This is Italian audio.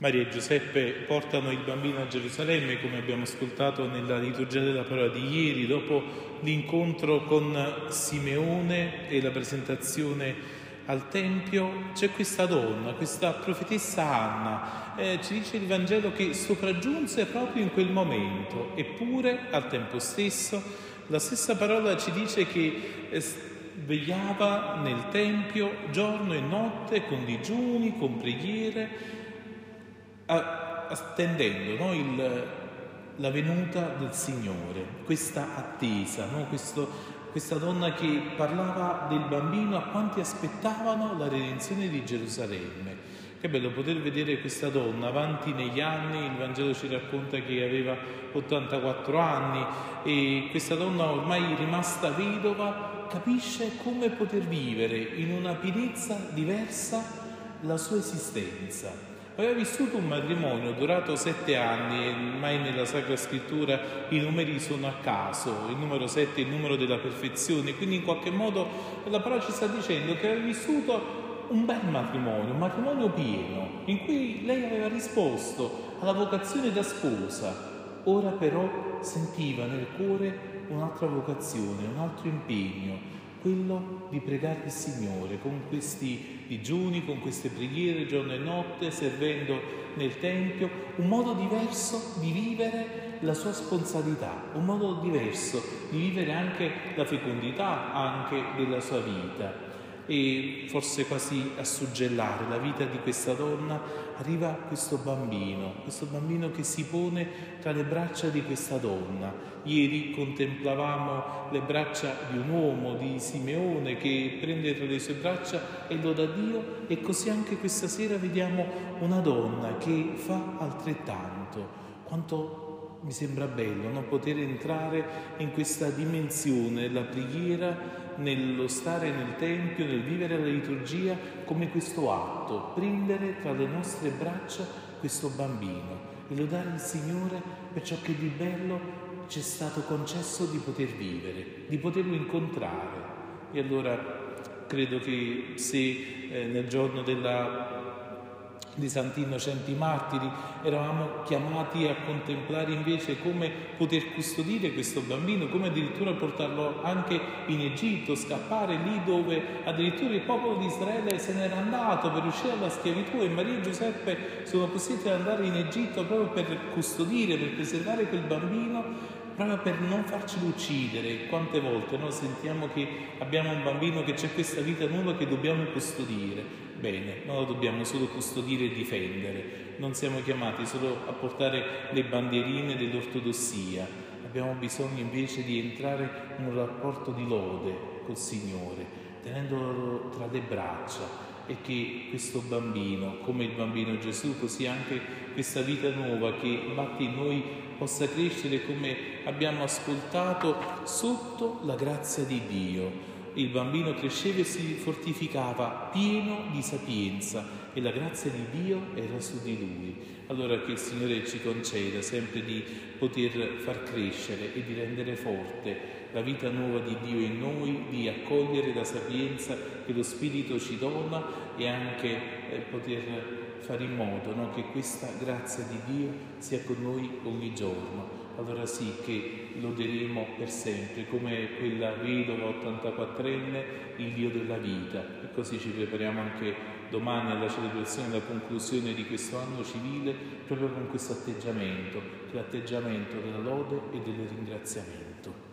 Maria e Giuseppe portano il bambino a Gerusalemme, come abbiamo ascoltato nella liturgia della parola di ieri, dopo l'incontro con Simeone e la presentazione al Tempio, c'è questa donna, questa profetessa Anna, eh, ci dice il Vangelo che sopraggiunse proprio in quel momento, eppure al tempo stesso la stessa parola ci dice che eh, vegliava nel Tempio giorno e notte con digiuni, con preghiere, attendendo no, il, la venuta del Signore, questa attesa, no, questo, questa donna che parlava del bambino a quanti aspettavano la redenzione di Gerusalemme. Che bello poter vedere questa donna avanti negli anni, il Vangelo ci racconta che aveva 84 anni e questa donna ormai rimasta vedova capisce come poter vivere in una pienezza diversa la sua esistenza Aveva vissuto un matrimonio durato sette anni e mai nella Sacra Scrittura i numeri sono a caso, il numero sette è il numero della perfezione, quindi in qualche modo la parola ci sta dicendo che aveva vissuto un bel matrimonio, un matrimonio pieno, in cui lei aveva risposto alla vocazione da sposa, ora però sentiva nel cuore un'altra vocazione, un altro impegno, quello di pregare il Signore con questi digiuni, con queste preghiere giorno e notte, servendo nel Tempio, un modo diverso di vivere la sua sponsalità, un modo diverso di vivere anche la fecondità anche della sua vita e forse quasi a suggellare la vita di questa donna, arriva questo bambino, questo bambino che si pone tra le braccia di questa donna. Ieri contemplavamo le braccia di un uomo, di Simeone, che prende tra le sue braccia e lo dà Dio e così anche questa sera vediamo una donna che fa altrettanto. Quanto mi sembra bello no? poter entrare in questa dimensione della preghiera, nello stare nel Tempio, nel vivere la liturgia come questo atto, prendere tra le nostre braccia questo bambino e lodare il Signore per ciò che di bello ci è stato concesso di poter vivere, di poterlo incontrare. E allora credo che se eh, nel giorno della di Santi Innocenti Martiri, eravamo chiamati a contemplare invece come poter custodire questo bambino, come addirittura portarlo anche in Egitto, scappare lì dove addirittura il popolo di Israele se n'era andato per uscire dalla schiavitù e Maria e Giuseppe sono costretti ad andare in Egitto proprio per custodire, per preservare quel bambino proprio per non farcelo uccidere. Quante volte noi sentiamo che abbiamo un bambino che c'è questa vita nuova che dobbiamo custodire. Bene, noi lo dobbiamo solo custodire e difendere, non siamo chiamati solo a portare le bandierine dell'ortodossia, abbiamo bisogno invece di entrare in un rapporto di lode col Signore, tenendolo tra le braccia e che questo bambino, come il bambino Gesù, così anche questa vita nuova che batte in noi possa crescere come abbiamo ascoltato sotto la grazia di Dio il bambino cresceva e si fortificava pieno di sapienza e la grazia di Dio era su di lui. Allora che il Signore ci conceda sempre di poter far crescere e di rendere forte la vita nuova di Dio in noi, di accogliere la sapienza che lo Spirito ci dona e anche eh, poter fare in modo no, che questa grazia di Dio sia con noi ogni giorno allora sì che loderemo per sempre come quella vedova 84enne il Dio della vita e così ci prepariamo anche domani alla celebrazione della conclusione di questo anno civile proprio con questo atteggiamento, l'atteggiamento della lode e del ringraziamento.